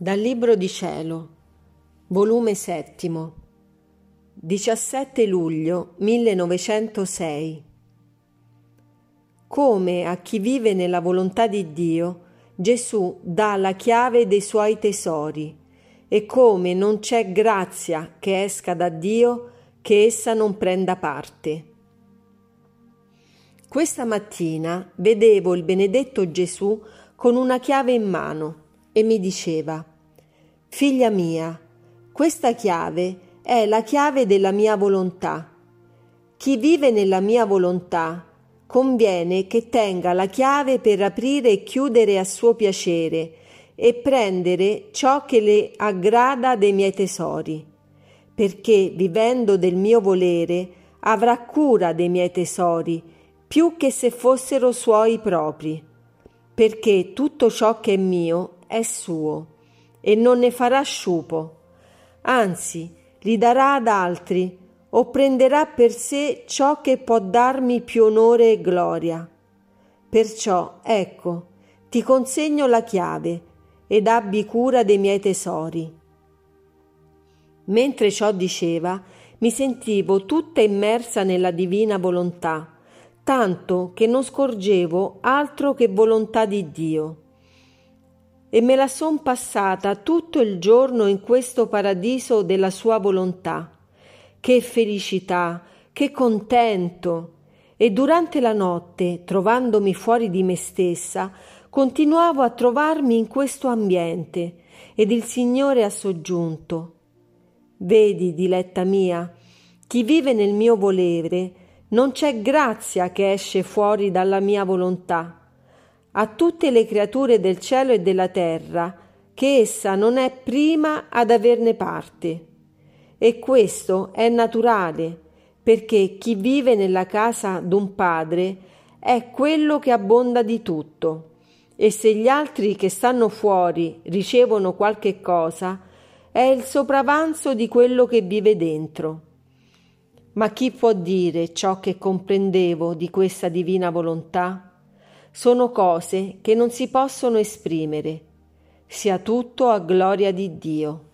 Dal Libro di Cielo, volume settimo, 17 luglio 1906. Come a chi vive nella volontà di Dio, Gesù dà la chiave dei suoi tesori e come non c'è grazia che esca da Dio che essa non prenda parte. Questa mattina vedevo il benedetto Gesù con una chiave in mano e mi diceva Figlia mia, questa chiave è la chiave della mia volontà. Chi vive nella mia volontà conviene che tenga la chiave per aprire e chiudere a suo piacere e prendere ciò che le aggrada dei miei tesori, perché vivendo del mio volere avrà cura dei miei tesori più che se fossero suoi propri, perché tutto ciò che è mio è suo e non ne farà sciupo, anzi li darà ad altri o prenderà per sé ciò che può darmi più onore e gloria. Perciò, ecco, ti consegno la chiave ed abbi cura dei miei tesori. Mentre ciò diceva, mi sentivo tutta immersa nella divina volontà, tanto che non scorgevo altro che volontà di Dio e me la son passata tutto il giorno in questo paradiso della sua volontà. Che felicità, che contento! E durante la notte, trovandomi fuori di me stessa, continuavo a trovarmi in questo ambiente ed il Signore ha soggiunto. Vedi, diletta mia, chi vive nel mio volere, non c'è grazia che esce fuori dalla mia volontà a tutte le creature del cielo e della terra, che essa non è prima ad averne parte. E questo è naturale, perché chi vive nella casa d'un padre è quello che abbonda di tutto. E se gli altri che stanno fuori ricevono qualche cosa, è il sopravanzo di quello che vive dentro. Ma chi può dire ciò che comprendevo di questa divina volontà? Sono cose che non si possono esprimere. Sia tutto a gloria di Dio.